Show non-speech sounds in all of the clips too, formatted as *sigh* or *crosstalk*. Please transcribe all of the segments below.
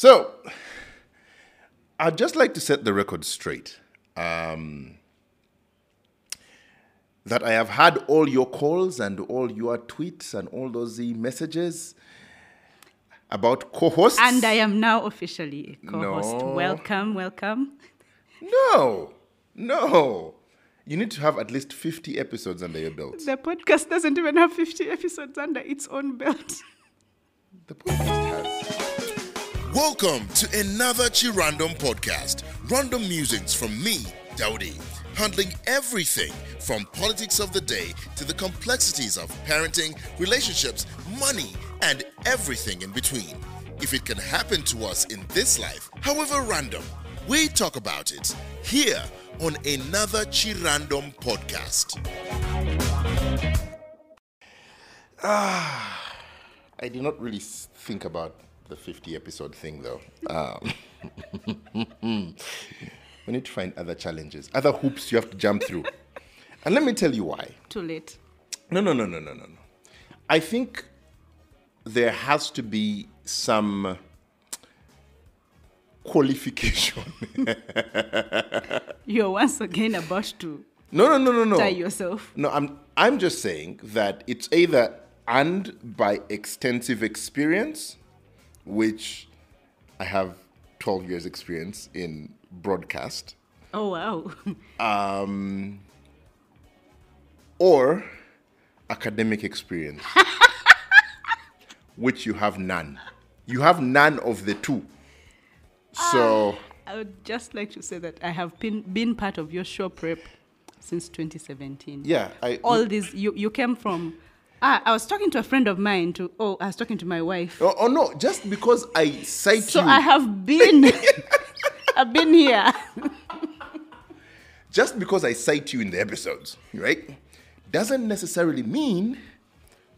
So, I'd just like to set the record straight. Um, that I have had all your calls and all your tweets and all those messages about co-hosts. And I am now officially a co-host. No. Welcome, welcome. no, no. You need to have at least 50 episodes under your belt. The podcast doesn't even have 50 episodes under its own belt. The podcast has. Welcome to another Chirandom podcast. Random musings from me, Daudi, handling everything from politics of the day to the complexities of parenting, relationships, money, and everything in between. If it can happen to us in this life, however random, we talk about it here on another Chirandom podcast. Ah, I did not really think about the 50 episode thing though. Um, *laughs* we need to find other challenges, other hoops you have to jump through. and let me tell you why. Too late. No, no, no, no, no, no, no. I think there has to be some qualification. *laughs* You're once again about to no, no, no, no, no. tie yourself. No, I'm I'm just saying that it's either and by extensive experience, which I have 12 years experience in broadcast, Oh, wow. *laughs* Um, or academic experience, *laughs* which you have none. You have none of the two. So ah, I would just like to say that I have been, been part of your show prep since 2017. yeah, I All these, you, you came from. Ah, I was talking to a friend of mine. To oh, I was talking to my wife. Oh, oh no, just because I cite So you, So I have been. *laughs* I've been here. *laughs* just because I cite you in the episodes, right, doesn't necessarily mean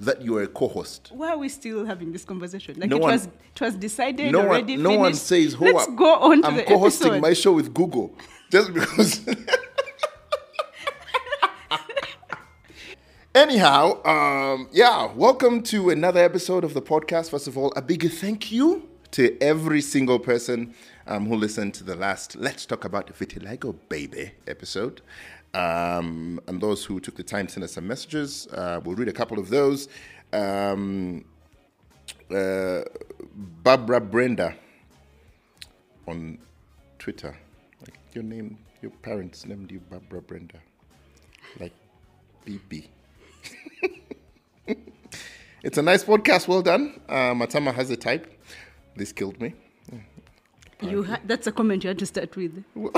that you're a co-host. Why are we still having this conversation? Like No it one- was, it was decided no already. one, no one says, "Ho, Let's go on to I'm the co-hosting episode. my show with Google just because." *laughs* Anyhow, um, yeah, welcome to another episode of the podcast. First of all, a big thank you to every single person um, who listened to the last Let's Talk About Vitiligo Baby episode. Um, and those who took the time to send us some messages. Uh, we'll read a couple of those. Um, uh, Barbara Brenda on Twitter. Like your name, your parents named you Barbara Brenda. Like BB. *laughs* it's a nice podcast. Well done. Uh, Matama has a type. This killed me. You ha- that's a comment you had to start with. *laughs*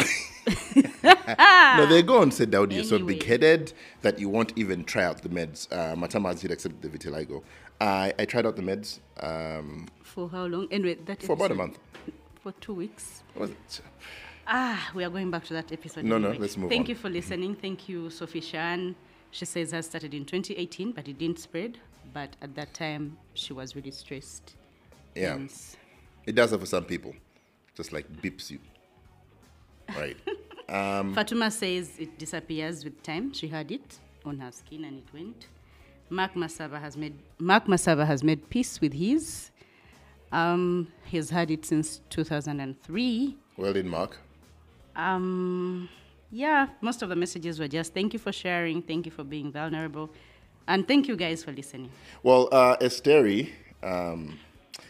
No, they go and say, Daudi, you're so big headed that you won't even try out the meds. Uh, Matama has accept the vitiligo. I I tried out the meds um, For how long? Anyway, that for about a month. For two weeks. Was it? Ah, we are going back to that episode. No, no, let's move on. Thank on. you for listening. Thank you, Sophie Shan. She says has started in 2018, but it didn't spread. But at that time, she was really stressed. Yeah. Hence, It does that for some people. Just like beeps you. Right. *laughs* Fatuma says it disappears with time. She had it on her skin and it went. Mark Masava has made Mark Masava has made peace with his. Um, he's had it since 2003. well done, Mark. Um, yeah, most of the messages were just thank you for sharing, thank you for being vulnerable, and thank you guys for listening. Well, uh, Esteri um,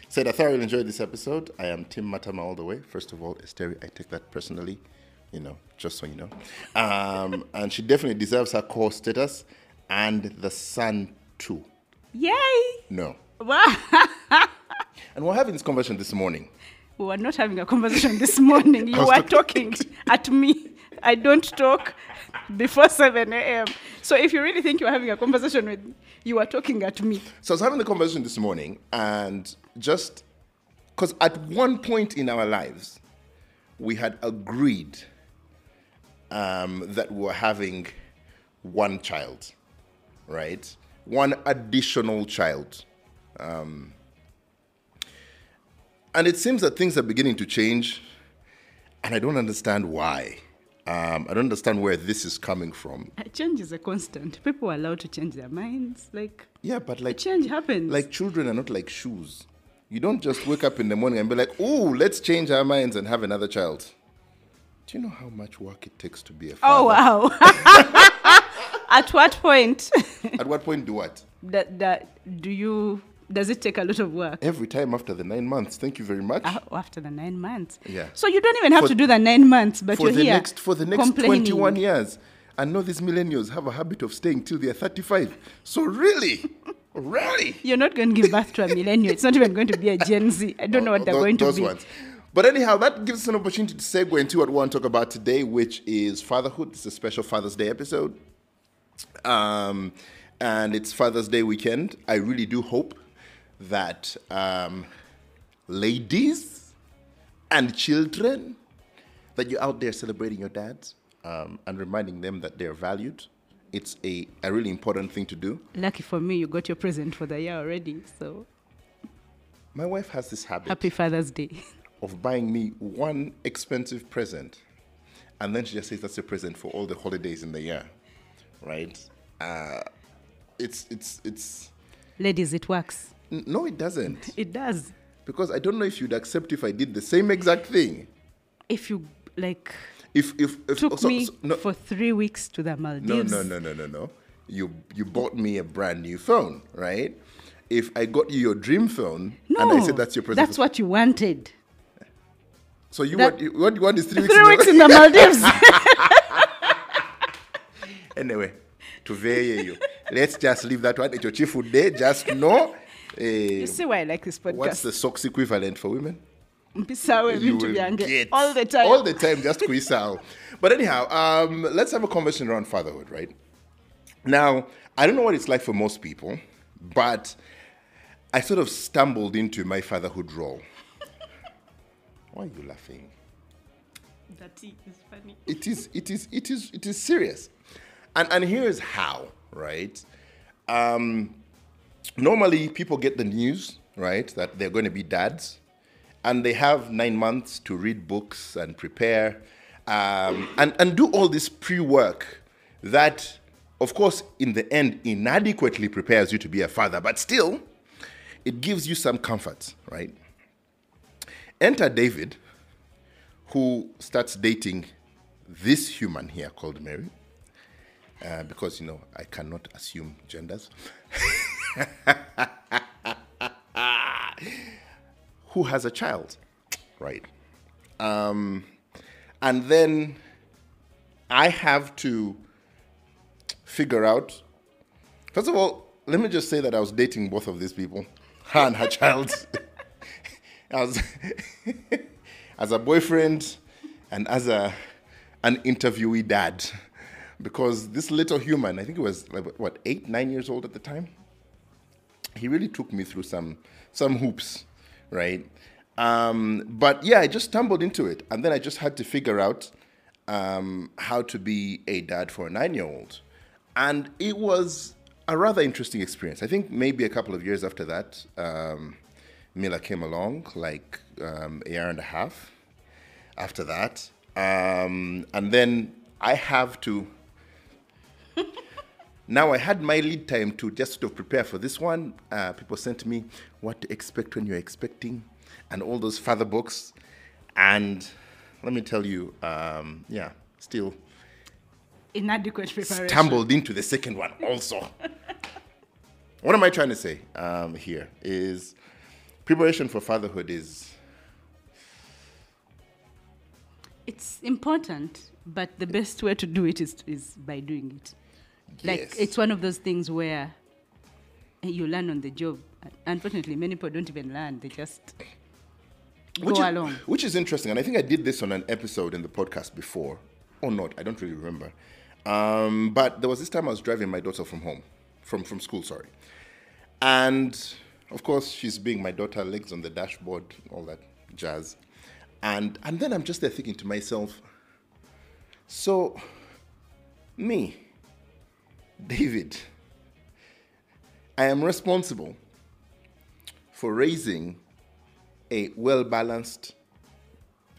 said, I thoroughly enjoyed this episode. I am Tim Matama all the way. First of all, Esteri, I take that personally, you know, just so you know. Um, *laughs* and she definitely deserves her core status and the sun too. Yay! No. Wow. *laughs* And we're having this conversation this morning. we were not having a conversation this morning. You were talking at me. I don't talk before 7 a.m. So if you really think you're having a conversation with you are talking at me. So I was having the conversation this morning, and just because at one point in our lives, we had agreed um, that we were having one child, right? One additional child. Um, and it seems that things are beginning to change, and I don't understand why. Um, I don't understand where this is coming from. Change is a constant. People are allowed to change their minds. Like, Yeah, but like change happens. like children are not like shoes. You don't just wake up in the morning and be like, "Oh, let's change our minds and have another child." Do you know how much work it takes to be a father? Oh wow! *laughs* At what point? At what point do what? that, that do you? Does it take a lot of work? Every time after the nine months. Thank you very much. Ah, after the nine months. Yeah. So you don't even have For- to do the nine months, but you're the here next for the next 21 years. I know these millennials have a habit of staying till they're 35. So really, *laughs* really, You're not going to give birth to a millennial. It's not even going to be a Gen Z. I don't know what they're Tho- going to those be. ones. But anyhow, that gives us an opportunity to segue into what we want to talk about today, which is fatherhood. It's a special Father's Day episode. Um, and it's Father's Day weekend. I really do hope that um, ladies and children, that you're out there celebrating your dads um, and reminding them that they're valued. It's a, a really important thing to do. Lucky for me, you got your present for the year already. So My wife has this habit. happy Father's Day. of buying me one expensive present, and then she just says that's a present for all the holidays in the year, right? Uh, it's it's it's Ladies, it works. No, it doesn't, It does. because I don't know if you'd accept if I did the same exact thing. If you like If if, if took so- me so- no, for three weeks to the Maldives. no no no no no, no. you you bought me a brand new phone, right? If I got you your dream phone No, and I said that's your present, That's what you wanted. so you that- want you, what you want is three weeks. Three in weeks in the Maldives. *laughs* *laughs* Anyway, to vary you. Let's just leave that one. It's your chief food day. Just know. You Uh, see why I like this podcast. what's the socks equivalent for women? Mpisawe You will get all the time. All the time, just kuisao. But anyhow, um, let's have a conversation around fatherhood, right? Now, I don't know what it's like for most people, but I sort of stumbled into my fatherhood role. Why are you laughing? That is funny. it is it is it is it is serious and and here's how right um normally people get the news right that they're going to be dads and they have nine months to read books and prepare um, and and do all this pre-work that of course in the end inadequately prepares you to be a father but still it gives you some comfort right? Enter david who starts dating this human here called Mary, uh, because you know I cannot assume genders, *laughs* who has a child, right? Um, and then I have to figure out. First of all, let me just say that I was dating both of these people, her and her child. *laughs* I was *laughs* as a boyfriend and as a an interviewee dad because this little human i think it was like what eight nine years old at the time he really took me through some some hoops right um, but yeah i just stumbled into it and then i just had to figure out um, how to be a dad for a nine year old and it was a rather interesting experience i think maybe a couple of years after that um, mila came along like um, a year and a half after that. Um, and then I have to. Now I had my lead time to just sort of prepare for this one. Uh, people sent me what to expect when you're expecting and all those father books. And let me tell you, um, yeah, still Inadequate preparation. stumbled into the second one also. what am I trying to say um, here is preparation for fatherhood is It's important, but the best way to do it is, is by doing it. Like Yes. it's one of those things where you learn on the job. Unfortunately, many people don't even learn; they just which go is, along. Which is interesting. And I think I did this on an episode in the podcast before, or not. I don't really remember. Um, but there was this time I was driving my daughter from home, from, from school, sorry. And of course, she's being my daughter, legs on the dashboard, all that jazz. And, and then I'm just there thinking to myself, so, me, David, I am responsible for raising a well balanced,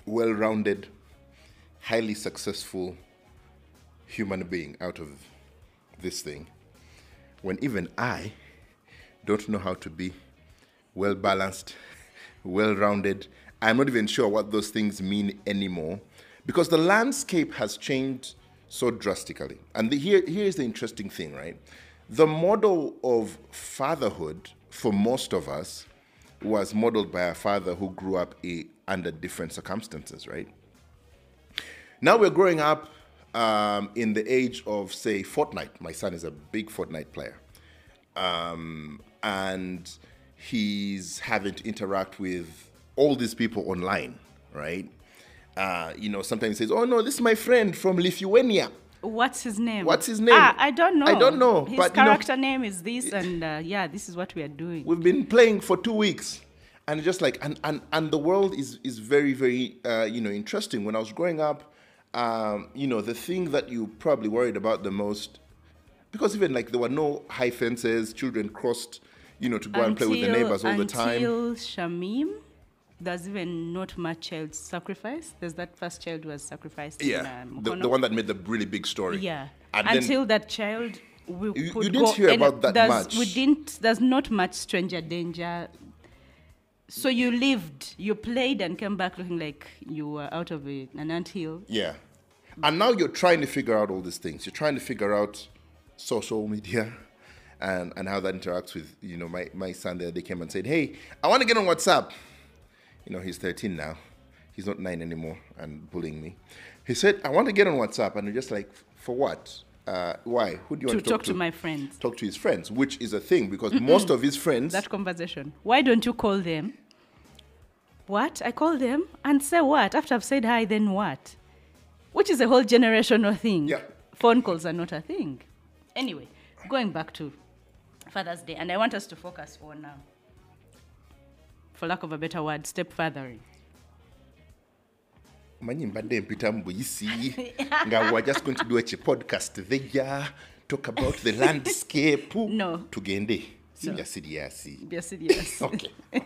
well rounded, highly successful human being out of this thing when even I don't know how to be well balanced, well-rounded. I'm not even sure what those things mean anymore, because the landscape has changed so drastically. And the, here, here is the interesting thing, right? The model of fatherhood for most of us was modeled by a father who grew up i- under different circumstances, right? Now we're growing up um, in the age of, say, Fortnite. My son is a big Fortnite player. Um, and he's having to interact with all these people online, right? Uh, you know, sometimes he says, Oh, no, this is my friend from Lithuania. What's his name? What's his name? Ah, I don't know. I don't know, His but, you know- character name is this, and uh, yeah, this is what we are doing. We've been playing for two weeks. And just like, and, and, and the world is, is very, very, uh, you know, interesting. When I was growing up, um, you know, the thing that you probably worried about the most, because even like there were no high fences, children crossed, you know, to go and play with the neighbors all the time. Until Shamim, there's even not much child sacrifice. There's that first child who was sacrificed. in, Yeah, um, the, the one that made the really big story. Yeah. and then Until that child, we You- could you didn't go hear about that much. We didn't. There's not much stranger danger. So you lived, you played, and came back looking like you were out of a, an anthill. yeah, and now you're trying to figure out all these things. You're trying to figure out social media. And, and how that interacts with you know my, my son there they came and said hey i want to get on whatsapp you know he's 13 now he's not 9 anymore and bullying me he said i want to get on whatsapp and I'm just like for what uh, why who do you To want to talk talk to my friends. talk to his friends which is a thing because most of his friends That conversation. Why don't you call them? What? I call them and say what? After I've said hi, then what? Which is a whole generational thing. Yeah. Phone calls are not a thing. Anyway, going back to Father's Day, and I want us to focus on, uh, for lack of a better word, stepfathering. manyi mbadde mpita mu buyisi nga we're just going to do a podcast there talk about the landscape *laughs* No. tugende sibya siriyasi Be *laughs* serious. okay *laughs*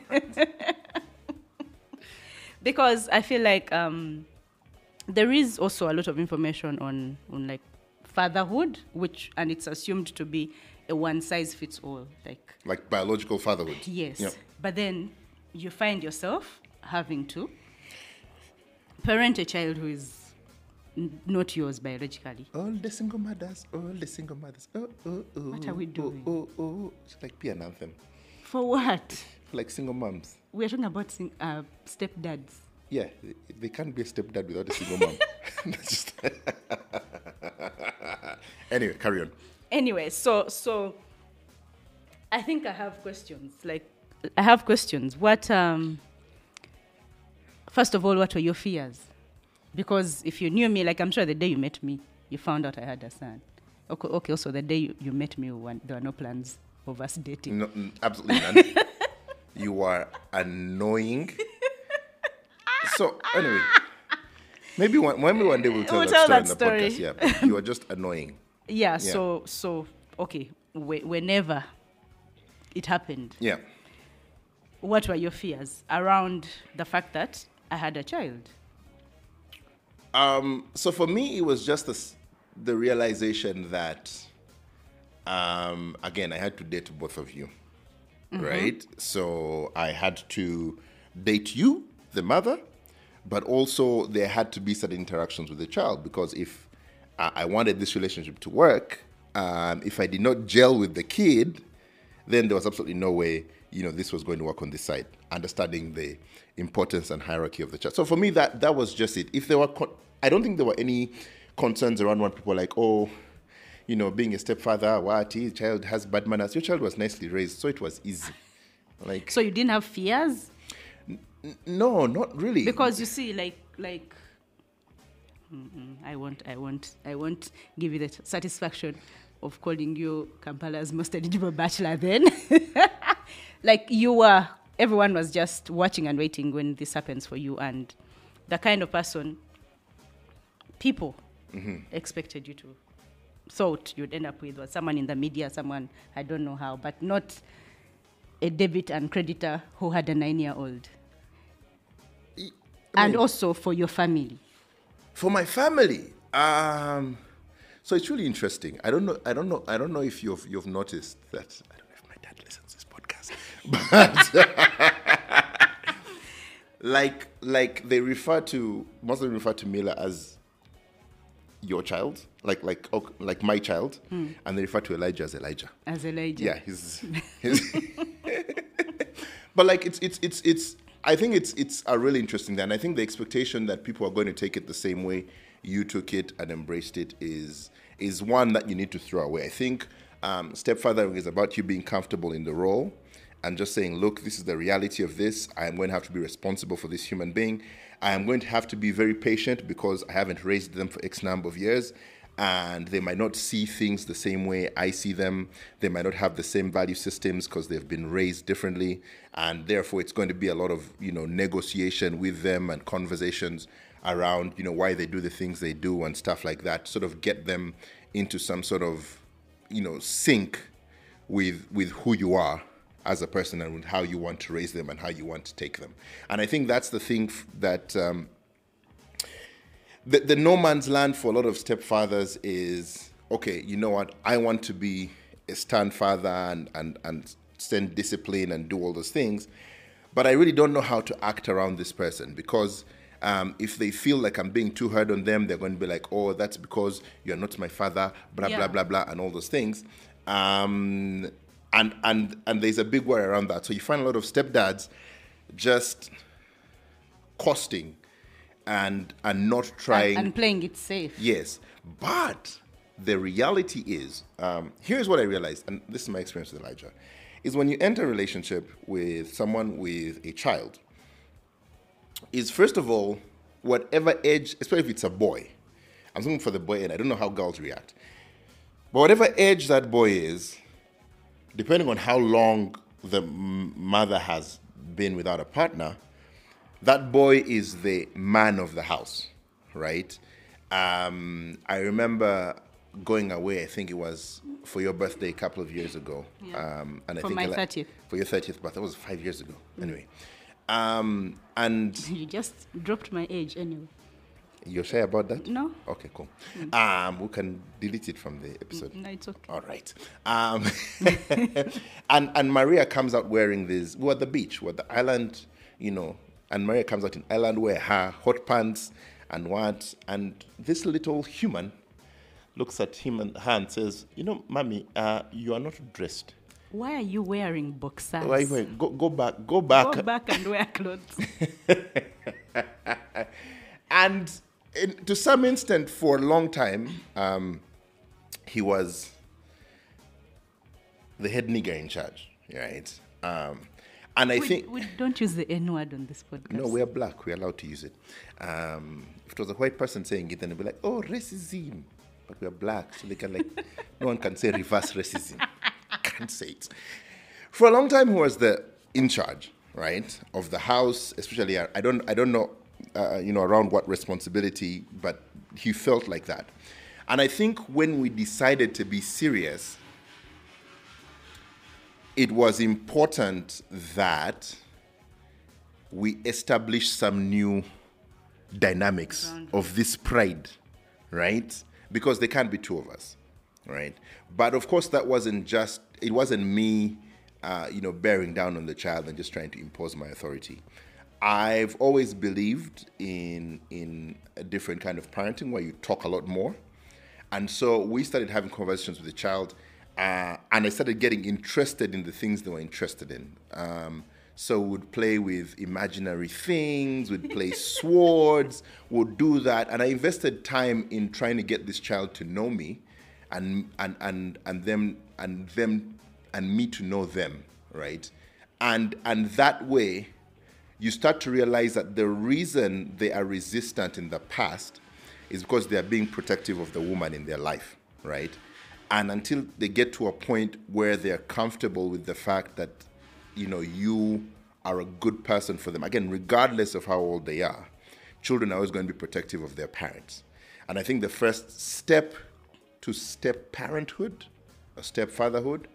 because I feel like um, there is also a lot of information on on like fatherhood, which and it's assumed to be a one size fits all. Like like biological fatherhood yes, Yep. but then you find yourself having to parent a child who is n- not yours biologically. all the single mothers all the single mothers oh oh oh What are we doing? oh oh, oh. it's like be an anthem For what? like single moms We are talking about sing- uh, stepdads. yeah they- they can't be a stepdad without a single mom *laughs* *laughs* That's just *laughs* anyway carry on anyway so so i think i have questions like i have questions what um first of all what were your fears because if you knew me like i'm sure the day you met me you found out i had a son okay, okay also the day you, you met me when there were no plans of us dating No, absolutely none. *laughs* you are annoying. So anyway, maybe one, maybe one day we'll tell We'll that tell story that in the podcast. Yeah, you are just *laughs* annoying. yeah, so so okay whe- whenever it happened Yeah. What were your fears around the fact that i had a child Um, so for me, it was just the, the realization that, um, again, I had to date both of you, right? So I had to date you, the mother, but also there had to be certain interactions with the child because if I, I wanted this relationship to work, um, if I did not gel with the kid, then there was absolutely no way you know this was going to work on this side understanding the importance and hierarchy of the church. so for me that that was just it. If there were con- i don't think there were any concerns around when people like oh you know being a stepfather what? His child has bad manners. Your child was nicely raised so it was easy. Like so you didn't have fears? no not really. Because you see like like Mm-mm, i won't i won't i won't give you the satisfaction of calling you kampala's most eligible bachelor then. *laughs* Like you were everyone was just watching and waiting when this happens for you and the kind of person people expected you to thought you'd end up with was someone in the media someone i don't know how but not a debit and creditor who had a nine year old I and also for your family. for my family um so it's really interesting i don't know i don't know i don't know if you've you've noticed that i don't know if my dad listens to this podcast *laughs* but *laughs* like like they refer to most of refer to Mila as your child, like like like my child, hmm. and they refer to Elijah as Elijah. As Elijah. Yeah, he's, he's *laughs* but like it's it's it's it's I think it's it's a really interesting thing. And I think the expectation that people are going to take it the same way you took it and embraced it is is one that you need to throw away. I think um, stepfathering is about you being comfortable in the role and just saying, look, this is the reality of this. I am going to have to be responsible for this human being. I am going to have to be very patient because I haven't raised them for X number of years and they might not see things the same way I see them. They might not have the same value systems because they've been raised differently, and therefore it's going to be a lot of you know negotiation with them and conversations around you know why they do the things they do and stuff like that. Sort of get them into some sort of you know sync with with who you are as a person and how you want to raise them and how you want to take them. And I think that's the thing that. Um, the, the no man's land for a lot of stepfathers is okay, you know what? I want to be a stand father and, and, and send discipline and do all those things, but I really don't know how to act around this person because um, if they feel like I'm being too hard on them, they're going to be like, oh, that's because you're not my father, blah, blah, Yeah. blah, blah, and all those things. Um, and, and, and there's a big worry around that. So you find a lot of stepdads just costing and and not trying And, and playing it safe. yes but the reality is um, here's what i realized and this is my experience with elijah is when you enter a relationship with someone with a child is first of all whatever age especially if it's a boy i'm looking for the boy and i don't know how girls react but whatever age that boy is depending on how long the mother has been without a partner that boy is the man of the house, right? Um, I remember going away. I think it was for your birthday a couple of years ago. Um, and I For think my I 30th. For your thirtieth birthday, that was five years ago. Anyway, um, and *laughs* You just dropped my age anyway. you're sure about that? No. Okay, cool. Um, we can delete it from the episode. No, it's okay. All right. Um, *laughs* and and Maria comes out wearing this. We're at the beach. We're at the island, you know. And Maria comes out in island wear, her hot pants and what. And this little human looks at him and her and says, "You know, mommy, uh, you are not dressed. Why are you wearing boxers? Why, why, go, go back, go back." Go back and wear clothes. *laughs* and in, to some extent, for a long time, um, he was the head nigger in charge, right? Um, and I we, think we don't use the N word on this podcast. no, we're black. We're allowed to use it. Um, if it was a white person saying it, then they'd be like, "Oh, racism," but we're black, so they can like, *laughs* no one can say reverse racism. It. For a long time, he was the in charge, right, of the house. Especially, I I don't, I don't know, uh, you know, around what responsibility, but he felt like that. And I think when we decided to be serious, it was important that we establish some new dynamics of this pride, right? Because there can't be two of us, right? But of course, that wasn't just, it wasn't me, uh, you know, bearing down on the child and just trying to impose my authority. I've always believed in in a different kind of parenting where you talk a lot more, and so we started having conversations with the child, uh, and I started getting interested in the things they were interested in. Um, so we'd play with imaginary things, we'd play *laughs* swords, we'd do that, and I invested time in trying to get this child to know me, and and and and them and them and me to know them, right? And and that way, you start to realize that the reason they are resistant in the past is because they are being protective of the woman in their life, right? And until they get to a point where they're comfortable with the fact that, you know, you are a good person for them, again, regardless of how old they are, children are always going to be protective of their parents. And I think the first step to step parenthood or step fatherhood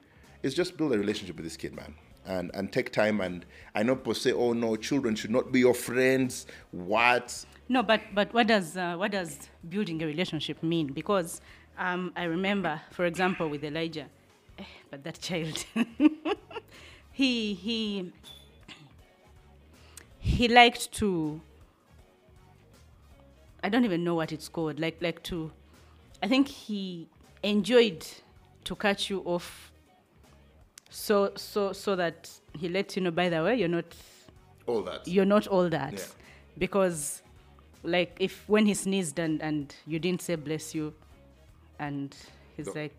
is just build a relationship with this kid, man. And, and take time and I know people say, oh no, children should not be your friends. What? No, but but what does uh, what does building a relationship mean? Because um, I remember, for example, with Elijah, eh, but that child, *laughs* he he he liked to. I don't even know what it's called. Like like to, I think he enjoyed to catch you off. So so so that he lets you know. By the way, you're not All that. you're not all that Yeah. because like if when he sneezed and and you didn't say bless you and he's No. like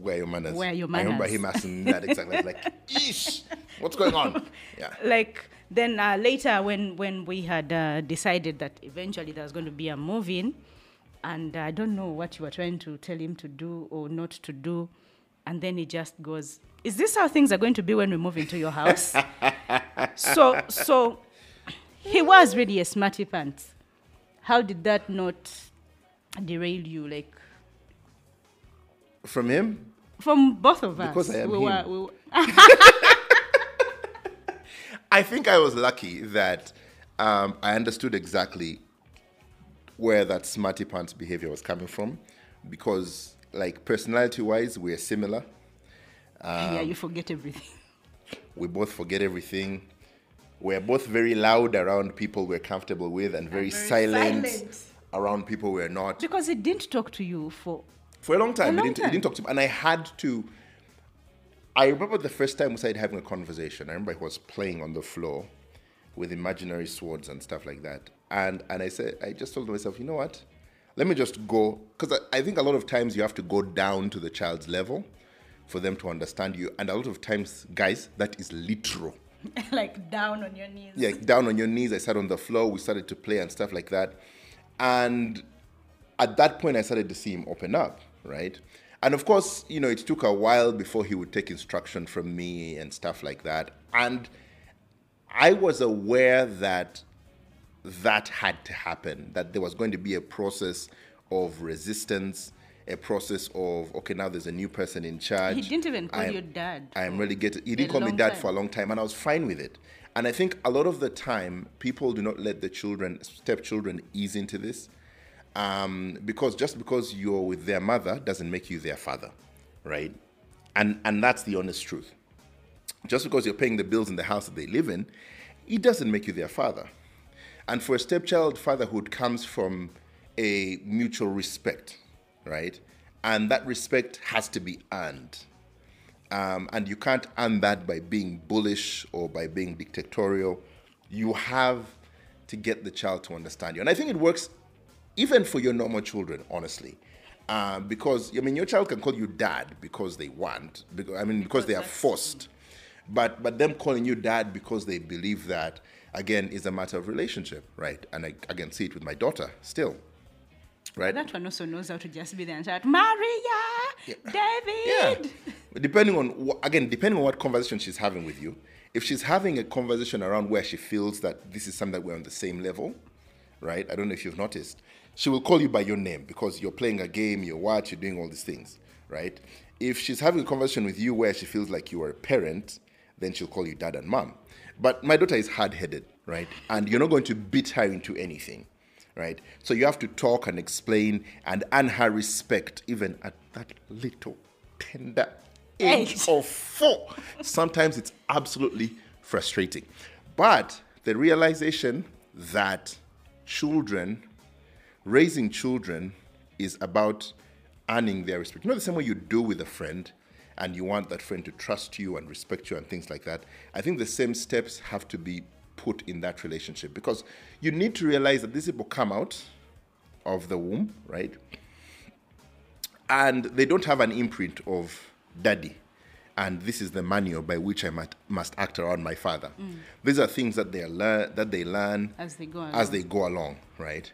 Where are your manners? Where are your I remember him asking that exactly. Like, *laughs* Eesh, what's going on? Yeah. like then uh, later when when we had uh, decided that eventually there was going to be a move-in and i don't know what you were trying to tell him to do or not to do. And then he just goes is this how things are going to be when we move into your house? *laughs* So so he was really a smarty pants. How did that not derail you like? From him, from both of us. Because I am we him. were, we were *laughs* *laughs* I think I was lucky that um, I understood exactly where that smarty pants behavior was coming from because, like, personality wise, we're similar. yeah you um, forget everything *laughs* We both forget everything. We're both very loud around people we're comfortable with and very, very silent, silent. around people we're not. because he didn't talk to you for For a long time, a long he, didn't, he time. didn't talk to me. And I had to. I remember the first time we started having a conversation. I remember he was playing on the floor with imaginary swords and stuff like that. And and I said, I just told myself, you know what? Let me just go. Because I, I think a lot of times you have to go down to the child's level for them to understand you. And a lot of times, guys, that is literal. *laughs* like down on your knees. Yeah, down on your knees. I sat on the floor. We started to play and stuff like that. And at that point, I started to see him open up, right? And of course, you know, it took a while before he would take instruction from me and stuff like that. And I was aware that that had to happen, that there was going to be a process of resistance, a process of, okay, now there's a new person in charge. He didn't even call I am- you dad I am really getting, he didn't call me dad time. for a long time, and I was fine with it. And I think a lot of the time, people do not let the children, stepchildren, ease into this. Um, because just because you're with their mother doesn't make you their father, right? And, and that's the honest truth. Just because you're paying the bills in the house that they live in, it doesn't make you their father. And for a stepchild, fatherhood comes from a mutual respect, right? And that respect has to be earned. Um, and you can't earn that by being bullish or by being dictatorial. You have to get the child to understand you. And I think it works even for your normal children, honestly. Um, because, I mean, your child can call you dad because they want, because, I mean, because they are forced. But, but them calling you dad because they believe that, again, is a matter of relationship, right? And I, again, see it with my daughter still, right? That one also knows how to just be there and shout, Maria, Yeah. David. Depending on again, depending on what conversation she's having with you, if she's having a conversation around where she feels that this is something that we're on the same level, right? I don't know if you've noticed. She will call you by your name because you're playing a game, you're what, you're doing all these things, right? If she's having a conversation with you where she feels like you are a parent, then she'll call you dad and mom. But my daughter is hard headed, right? And you're not going to beat her into anything, right? So you have to talk and explain and earn her respect even at that little tender age Age. of four. Sometimes it's absolutely frustrating. But the realization that children, raising children, is about earning their respect. You know, the same way you do with a friend, and you want that friend to trust you and respect you and things like that. I think the same steps have to be put in that relationship. Because you need to realize that these people come out of the womb, right? and they don't have an imprint of daddy. And this is the manual by which i must, must act around my father. Mm. These are things that they learn that they learn As they go as they go along right?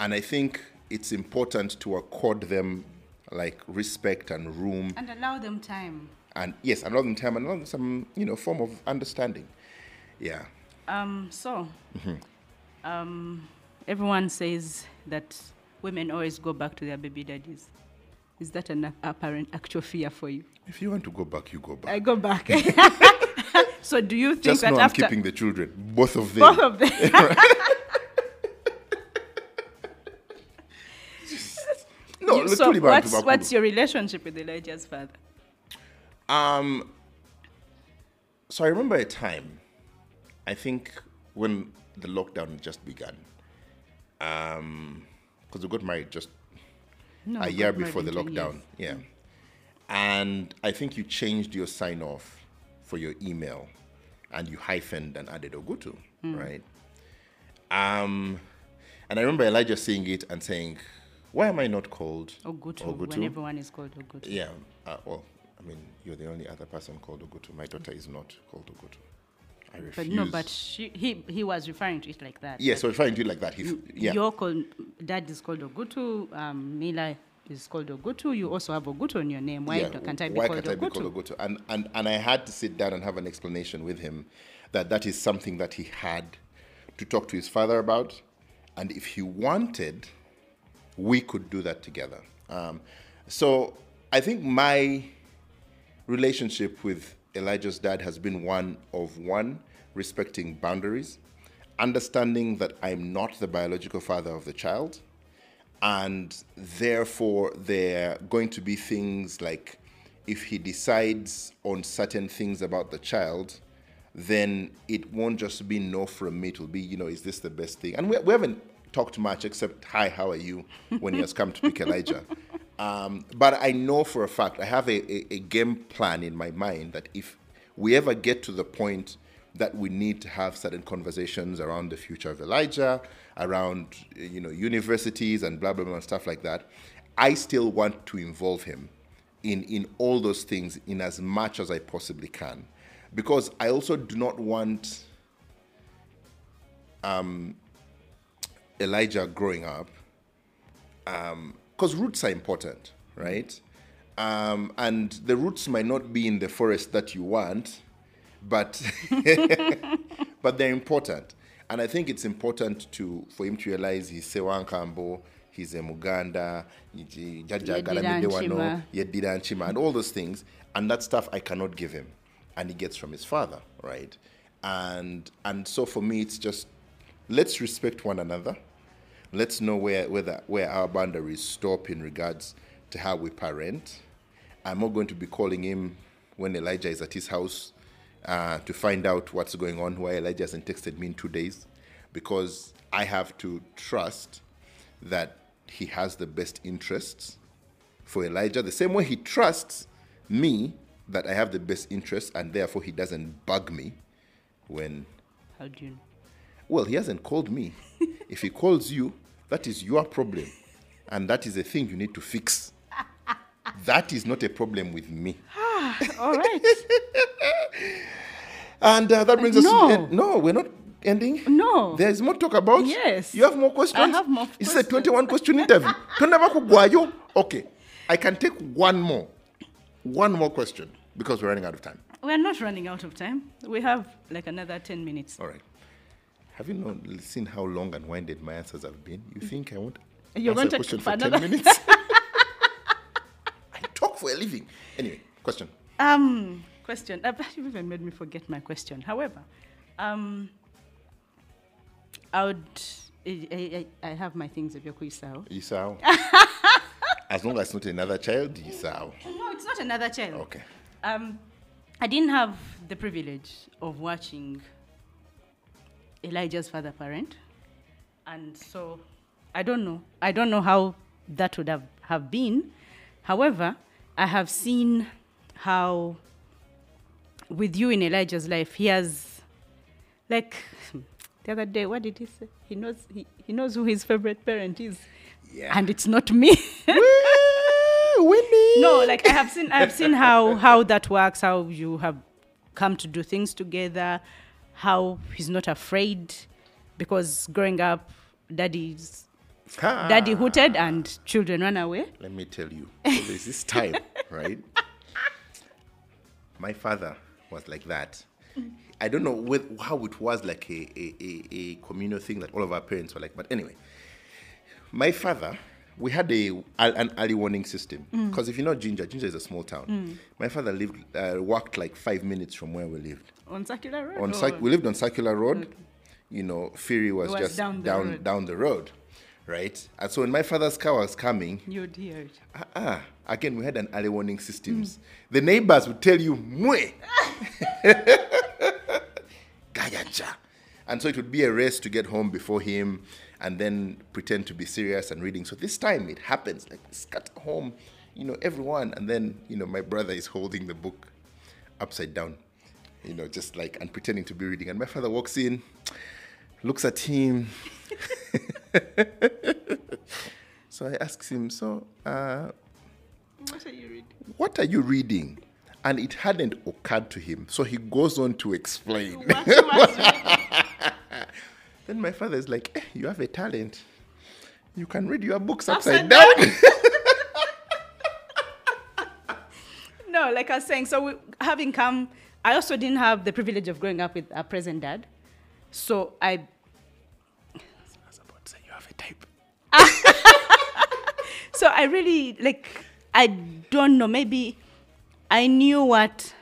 And i think it's important to accord them like respect and room And allow them time. and yes allow them time and allow them some you know form of understanding yeah Um, so, Mm-hmm. um, everyone says that women always go back to their baby daddies. Is that an apparent actual fear for you? if you want to go back you go back I go back. *laughs* *laughs* so, do you think just that know i'm keeping the children both of them both of them? *laughs* no You- let's so put it back to what's, what's your relationship with Elijah's father? Um, so I remember a time, I think when the lockdown just began. Um, because we got married just No, a year before the lockdown. years. Yeah. And I think you changed your sign off for your email and you hyphened and added Ogutu, Hmm. right? Um, and I remember Elijah seeing it and saying, Why am I not called Ogutu, Ogutu? when everyone is called Ogutu. Yeah. Uh, well, I mean, you're the only other person called Ogutu. My daughter is not called Ogutu. I refuse. But no, but she, he, he was referring to it like that. Yes, so referring to it like that. He, You, yeah. Your called, dad is called Ogutu, um, Mila is called Ogutu. You also have Ogutu in your name. Why yeah, can't I be why called can't I be called Ogutu? And, and, and I had to sit down and have an explanation with him that that is something that he had to talk to his father about. And if he wanted, we could do that together. Um, so I think my relationship with Elijah's dad has been one of one, respecting boundaries, understanding that I'm not the biological father of the child, and therefore there are going to be things like if he decides on certain things about the child, then it won't just be no from me. It will be, you know, is this the best thing? And we, we haven't talked much except, hi, how are you, when he has come to pick Elijah. *laughs* Um, but I know for a fact, I have a, a, a game plan in my mind that if we ever get to the point that we need to have certain conversations around the future of Elijah, around you know universities and blah blah blah and stuff like that. I still want to involve him in in all those things in as much as I possibly can, because I also do not want um, Elijah growing up because roots are important, right? Um, and the roots might not be in the forest that you want, but *laughs* but they're important. And I think it's important to for him to realize he's Sewankambo, he's a Muganda, Yeddira Jajagalamiddewano, Nchima. Yeddira Nchima, and all those things. And that stuff I cannot give him, and he gets from his father, right? And and so for me, it's just let's respect one another. Let's know where the, where our boundaries stop in regards to how we parent. I'm not going to be calling him when Elijah is at his house uh, to find out what's going on, why Elijah hasn't texted me in two days, because I have to trust that he has the best interests for Elijah, the same way he trusts me that I have the best interests, and therefore he doesn't bug me when, How do you know? Well, he hasn't called me. *laughs* if he calls you, that is your problem, and that is a thing you need to fix. *laughs* That is not a problem with me. All right. *laughs* And uh, that brings us to No. the end. No, we're not ending. No. There's more talk about. Yes. You have more questions? I have more It's a 21 question interview. Okay. I can take one more. One more question because we're running out of time. We're not running out of time. We have like another 10 minutes. All right. Have you not seen how long and winded my answers have been? You think I won't You're answer going a question for for 10 minutes? *laughs* I talk for a living. Anyway, question. Um, question. Uh, you even made me forget my question. However, um, I would. I, I, I have my things of your Kuisao. Isao. *laughs* as long as it's not another child, Isao. No, it's not another child. Okay. Um, I didn't have the privilege of watching Elijah's father parent, and so I don't know. I don't know how that would have, have been. However, I have seen how, with you in Elijah's life, he has, like, *laughs* the other day, what did he say? He knows he, he knows who his favorite parent is, Yeah. and it's not me. *laughs* Woo, Winnie. no like i have seen i have seen how how that works how you have come to do things together how he's not afraid because growing up daddy's Ha. daddy hooted and children ran away Let me tell you. So there's this time, *laughs* right? My father was like that. I don't know with, how it was like a, a, a, a communal thing that all of our parents were like. But anyway, my father, we had a an early warning system because if you know Jinja, Jinja is a small town. My father lived uh, walked like five minutes from where we lived. on circular road On Cir- we lived on Circular Road. You know, Ferry was, was just down down the down, road. the road, right? And so when my father's car was coming, you'd hear it Ah, ah. Again, we had an early warning systems. The neighbors would tell you, Mwe. *laughs* *laughs* And so it would be a race to get home before him and then pretend to be serious and reading. So this time it happens like scat home, you know, everyone. And then, you know, my brother is holding the book upside down, you know, just like, and pretending to be reading. And my father walks in, looks at him. *laughs* so I ask him, so, uh, What are you reading? what are you reading? And it hadn't occurred to him. So he goes on to explain. What you was reading? Then my father is like, eh, You have a talent. You can read your books Upside upside, down. *laughs* No, like I was saying, so we, having come, I also didn't have the privilege of growing up with a present dad. So I, I was about to say, You have a type. so I really like, I don't know. Maybe I knew what.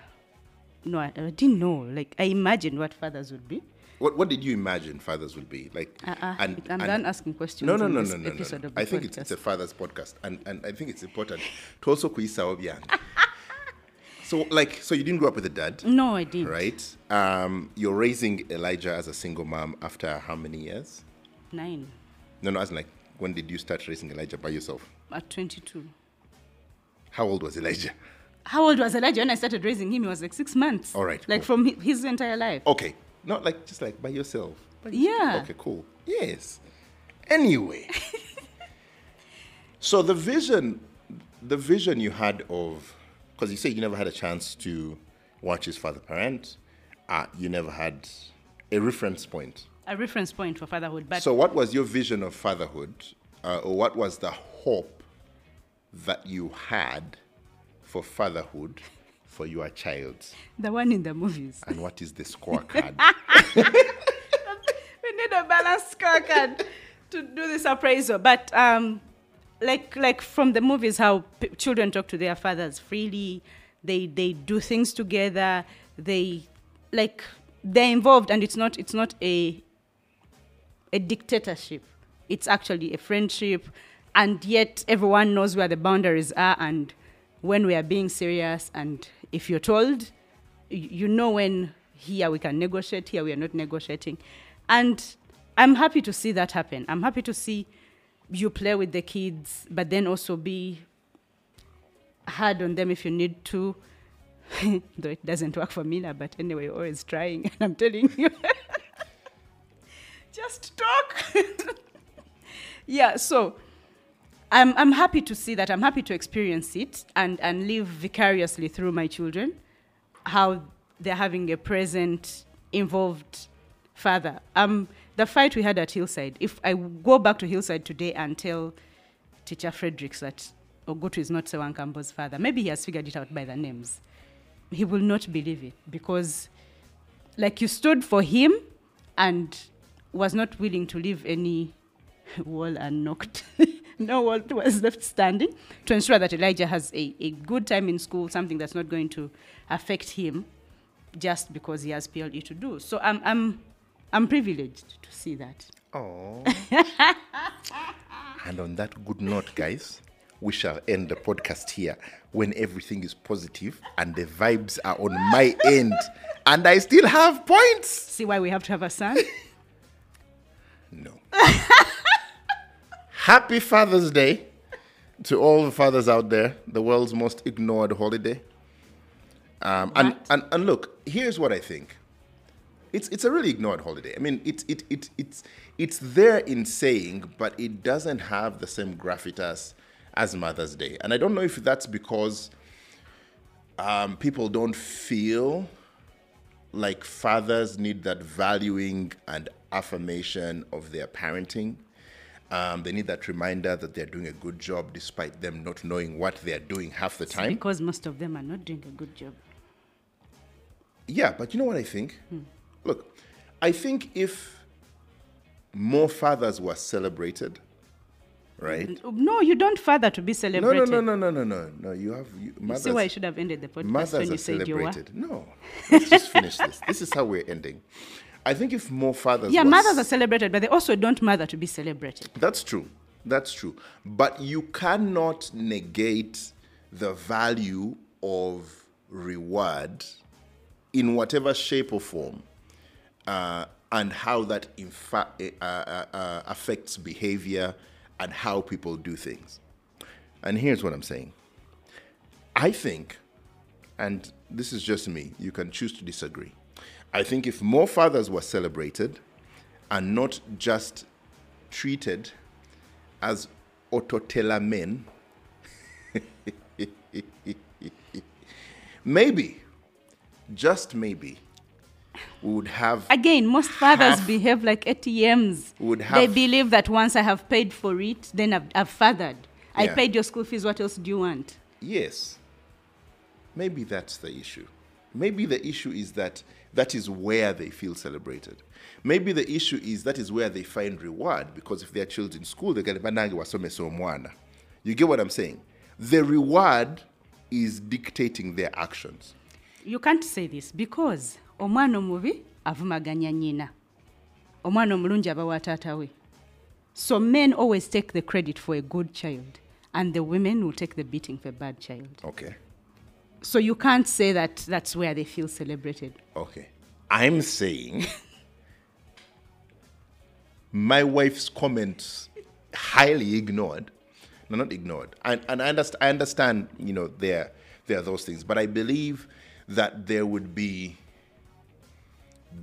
No, I didn't know. Like I imagined what fathers would be. What, what did you imagine fathers will be? Like, Uh-uh. and- I'm and- done asking questions. No, no, no, no, no, no, no. I think it's, it's a father's podcast, and, and I think it's important to also kuisa obyange. *laughs* So, like, so you didn't grow up with a dad, No, I didn't. right? Um, you're raising Elijah as a single mom after how many years? Nine No, no, as in like, when did you start raising Elijah by yourself? at 22. How old was Elijah? How old was Elijah when I started raising him? He was like six months. All right, Like cool. from his entire life. Okay, not like just like by yourself. By Yeah. Okay, cool. Yes. Anyway, so the vision, the vision you had of, because you say you never had a chance to watch his father parent, uh, you never had a reference point. A reference point for fatherhood. But So, what was your vision of fatherhood, uh, or what was the hope that you had for fatherhood for your child? the one in the movies. And what is the scorecard? *laughs* we need a balanced scorecard to do this appraisal. But um, like like from the movies, how p- children talk to their fathers freely, they they do things together. They like they're involved, and it's not it's not a a dictatorship. It's actually a friendship, and yet everyone knows where the boundaries are and when we are being serious. And if you're told, you know when here we can negotiate, here we are not negotiating. And I'm happy to see that happen. I'm happy to see you play with the kids, but then also be hard on them if you need to. *laughs* Though it doesn't work for Mila, but anyway, always trying, and *laughs* I'm telling you. *laughs* just talk. yeah, so I'm, I'm happy to see that. I'm happy to experience it and, and live vicariously through my children, how they're having a present, involved father. Um, the fight we had at Hillside, if I go back to Hillside today and tell teacher Fredericks that Ogutu is not Sewan Kambo's father, maybe he has figured it out by the names. He will not believe it because, like, you stood for him and was not willing to leave any *laughs* wall unknocked. *laughs* *laughs* no wall was left standing to ensure that Elijah has a, a good time in school, something that's not going to affect him just because he has PLE to do. So I'm, I'm, I'm privileged to see that. Oh. *laughs* and on that good note, guys, we shall end the podcast here when everything is positive and the vibes are on my *laughs* end and I still have points. See why we have to have a son? No. Happy Father's Day to all the fathers out there, the world's most ignored holiday. Um, and, and, and look, here's what I think. It's, it's a really ignored holiday. I mean, it, it, it, it's, it's there in saying, but it doesn't have the same gravitas as Mother's Day. And I don't know if that's because um, people don't feel like fathers need that valuing and affirmation of their parenting. Um, they need that reminder that they're doing a good job despite them not knowing what they're doing half the time. because most of them are not doing a good job. Yeah, but you know what I think? Look, I think if more fathers were celebrated, right? No, you don't father to be celebrated. no, no, no, no, no, no, no. You have you, You see why I should have ended the podcast Mothers when you said you were? No, let's just finish this. This is how we're ending. *laughs* I think if more fathers, Yeah, mothers are celebrated, but they also don't mother to be celebrated. That's true. That's true. But you cannot negate the value of reward in whatever shape or form uh, and how that in fact uh, uh, uh, affects behavior and how people do things. And here's what I'm saying I think, and this is just me, you can choose to disagree. I think if more fathers were celebrated and not just treated as ototela men, *laughs* maybe, just maybe, we would have Again, most fathers Half- behave like ATMs. Would have, they believe that once I have paid for it, then I've, I've fathered. I paid your school fees. What else do you want? Yes. Maybe that's the issue. Maybe the issue is that that is where they feel celebrated. Maybe the issue is that is where they find reward because if their children in school, they get banange wasome so mwana. You get what I'm saying? The reward is dictating their actions. You can't say this because omwana omubi avumaganya nnyina omwana omulungi aba wa taata we so men always take the credit for a good child and the women will take the beating for a bad child Okay. So you can't say that that's where they feel celebrated Okay. I'm saying *laughs* my wife's comments highly ignored. No, not ignored. And, and I, understand, I understand, you know, there, there are those things. But I believe that there would be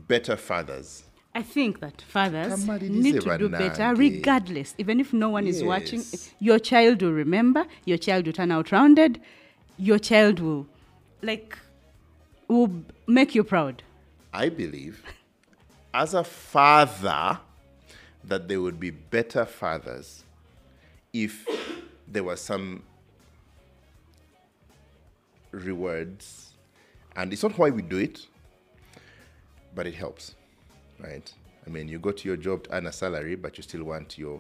better fathers. I think that fathers need to do better regardless. Even if no one is watching, your child will remember, your child will turn out rounded, your child will, like, will make you proud. I believe, as a father, that there would be better fathers if there was some rewards. And it's not why we do it, but it helps, right? I mean, you go to your job to earn a salary, but you still want your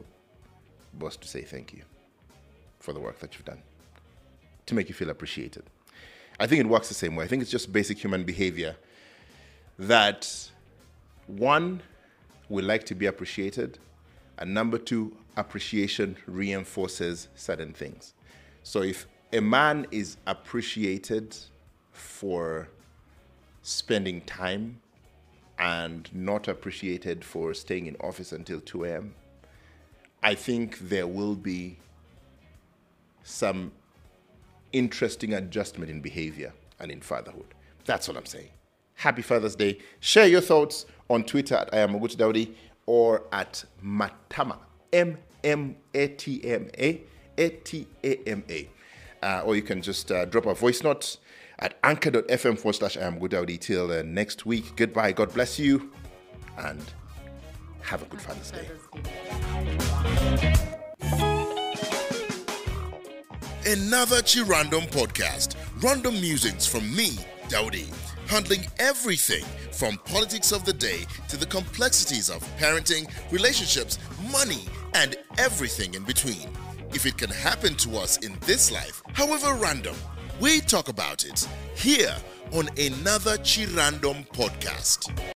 boss to say thank you for the work that you've done, to make you feel appreciated. I think it works the same way. I think it's just basic human behavior that one, we like to be appreciated, and number two, appreciation reinforces certain things. So if a man is appreciated for spending time and not appreciated for staying in office until 2 a.m., I think there will be some interesting adjustment in behavior and in fatherhood. That's what I'm saying. Happy Father's Day. Share your thoughts on Twitter at I am Daudi or at Matama, M M A T M A, A T A M A. Uh, or you can just uh, drop a voice note at anchor.fm forward slash I am Ogutu till uh, next week. Goodbye. God bless you and have a good Father's Day. Another Chirandom podcast. Random musings from me, Daudi, handling everything from politics of the day to the complexities of parenting, relationships, money, and everything in between. If it can happen to us in this life, however random, we talk about it here on another Chirandom podcast.